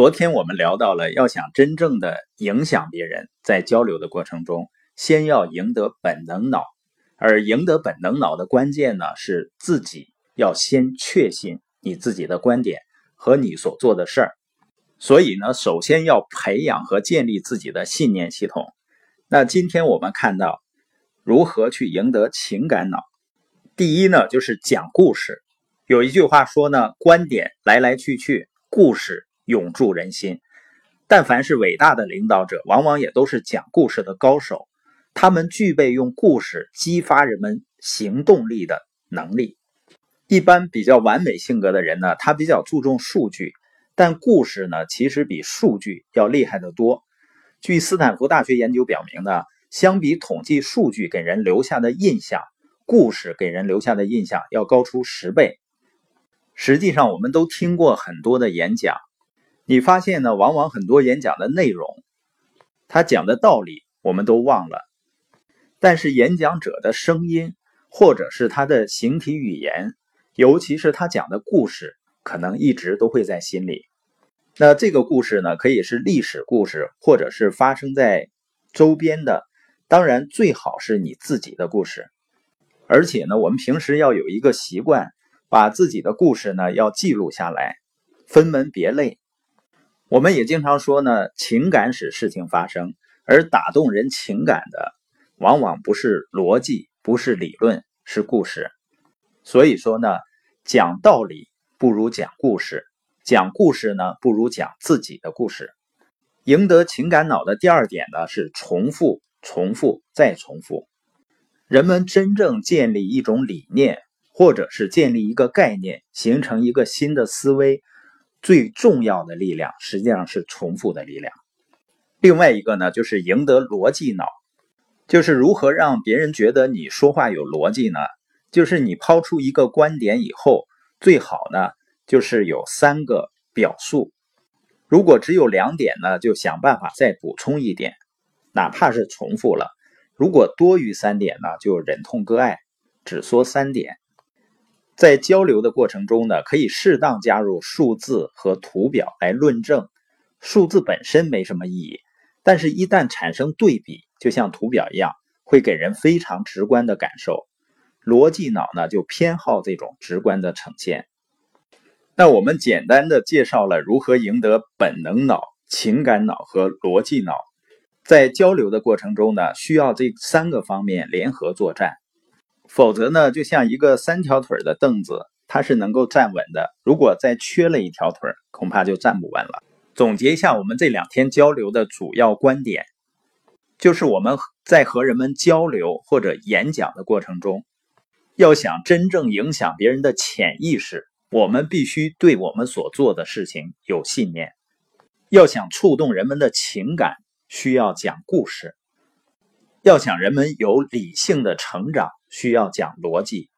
昨天我们聊到了，要想真正的影响别人，在交流的过程中，先要赢得本能脑，而赢得本能脑的关键呢，是自己要先确信你自己的观点和你所做的事儿。所以呢，首先要培养和建立自己的信念系统。那今天我们看到如何去赢得情感脑。第一呢，就是讲故事。有一句话说呢，观点来来去去，故事。永驻人心。但凡是伟大的领导者，往往也都是讲故事的高手。他们具备用故事激发人们行动力的能力。一般比较完美性格的人呢，他比较注重数据，但故事呢，其实比数据要厉害得多。据斯坦福大学研究表明呢，相比统计数据给人留下的印象，故事给人留下的印象要高出十倍。实际上，我们都听过很多的演讲。你发现呢？往往很多演讲的内容，他讲的道理我们都忘了，但是演讲者的声音，或者是他的形体语言，尤其是他讲的故事，可能一直都会在心里。那这个故事呢，可以是历史故事，或者是发生在周边的，当然最好是你自己的故事。而且呢，我们平时要有一个习惯，把自己的故事呢要记录下来，分门别类。我们也经常说呢，情感使事情发生，而打动人情感的，往往不是逻辑，不是理论，是故事。所以说呢，讲道理不如讲故事，讲故事呢不如讲自己的故事。赢得情感脑的第二点呢是重复、重复再重复。人们真正建立一种理念，或者是建立一个概念，形成一个新的思维。最重要的力量实际上是重复的力量。另外一个呢，就是赢得逻辑脑，就是如何让别人觉得你说话有逻辑呢？就是你抛出一个观点以后，最好呢就是有三个表述。如果只有两点呢，就想办法再补充一点，哪怕是重复了。如果多于三点呢，就忍痛割爱，只说三点。在交流的过程中呢，可以适当加入数字和图表来论证。数字本身没什么意义，但是一旦产生对比，就像图表一样，会给人非常直观的感受。逻辑脑呢，就偏好这种直观的呈现。那我们简单的介绍了如何赢得本能脑、情感脑和逻辑脑。在交流的过程中呢，需要这三个方面联合作战。否则呢，就像一个三条腿的凳子，它是能够站稳的。如果再缺了一条腿，恐怕就站不稳了。总结一下我们这两天交流的主要观点，就是我们在和人们交流或者演讲的过程中，要想真正影响别人的潜意识，我们必须对我们所做的事情有信念。要想触动人们的情感，需要讲故事。要想人们有理性的成长。需要讲逻辑，